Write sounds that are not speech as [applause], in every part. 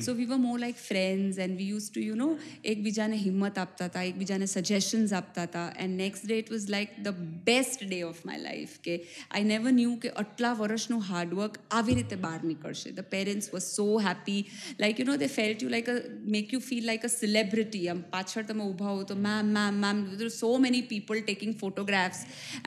So we were more like friends and we use to you know એકબીજાને હિંમત આપતા હતા એકબીજાને સજેશન્સ આપતા હતા and next day it was like the best day of my life કે I never new કે આટલા વર્ષનું હાર્ડવર્ક આવી રીતે બહાર નીકળશે the parents was so happy like you know they felt you like a make you feel like a celebrity આમ પાછળ તમે ઊભા હો તો ma'am ma'am ma'am so many people taking photographs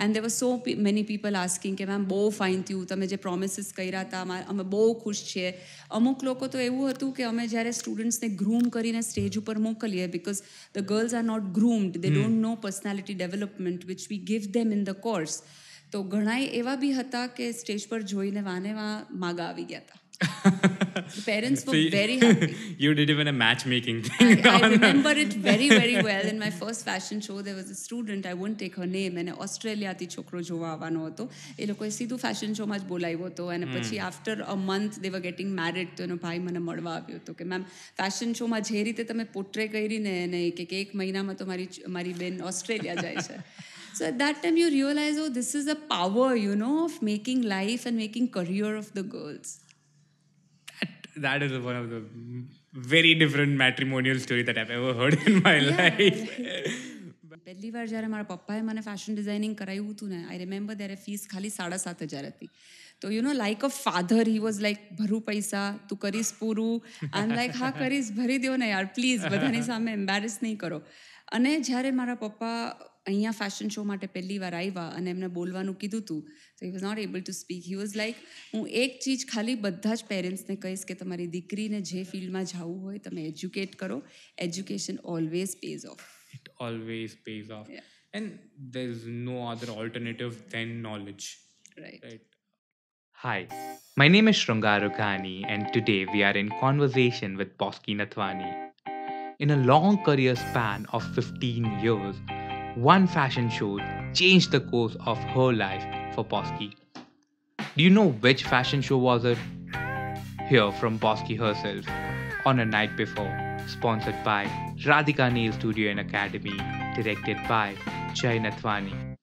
and they were so many people asking કે ma'am બહુ fine થયું તમે જે પ્રોમિસીસ કર્યા હતા અમે બહુ ખુશ છીએ અમુક લોકો તો એવું હતું કે અમે જ્યારે સ્ટુડન્ટ્સને ગ્રૂમ કરીને સ્ટેજ ઉપર મોકલીએ because the girls are not groomed they don't know personality development which we give them in the course તો ઘણા એવા બી હતા કે સ્ટેજ પર જોઈને વાને વા માગા આવી ગયા હતા parents were so you, very [laughs] happy. you did even a matchmaking thing. I, I remember it [laughs] very, very well. In my first fashion show, there was a student, I won't take her name, and ઓસ્ટ્રેલિયાથી છોકરો જોવા આવવાનો હતો એ લોકોએ સીધું fashion શોમાં જ બોલાવ્યો હતો અને પછી after a month they were getting married તો એનો ભાઈ મને મળવા આવ્યો હતો કે મેમ ફેશન શોમાં જે રીતે તમે પોટ્રે કરીને એને કે એક મહિનામાં તો મારી મારી બેન ઓસ્ટ્રેલિયા જાય છે So at that time, you realize, oh, this is a power, you know, of making life and making career of the girls. that is one of the very different matrimonial story that I've ever heard in my yeah. life. પહેલી વાર જ્યારે મારા પપ્પાએ મને fashion designing કરાવ્યું હતું ને I remember ત્યારે ફીસ ખાલી સાડા સાત હજાર હતી તો you know like a father he was like ભરું પૈસા તું કરીશ પૂરું આઈ લાઈક હા કરીશ ભરી દો ને યાર પ્લીઝ બધાની સામે એમ્બેરેસ નહીં કરો અને જ્યારે મારા પપ્પા અહીંયા ફેશન શો માટે પહેલી વાર આવ્યા અને એમને બોલવાનું કીધું હતું તો he was not able to speak he was like હું એક ચીજ ખાલી બધા જ પેરેન્ટ્સને કહીશ કે તમારી દીકરીને જે ફિલ્ડમાં જવું હોય તમે એજ્યુકેટ કરો education always pays off it always pays off and there is no other alternative than knowledge right Hi, my name is Shrungar Ughani, and today we are in conversation with Bosky Nathwani. In a long career span of 15 years, One fashion show changed the course of her life for Bosky. Do you know which fashion show was it? Hear from Bosky herself on a night before, sponsored by Radhika Nail Studio and Academy, directed by Jay Nathwani.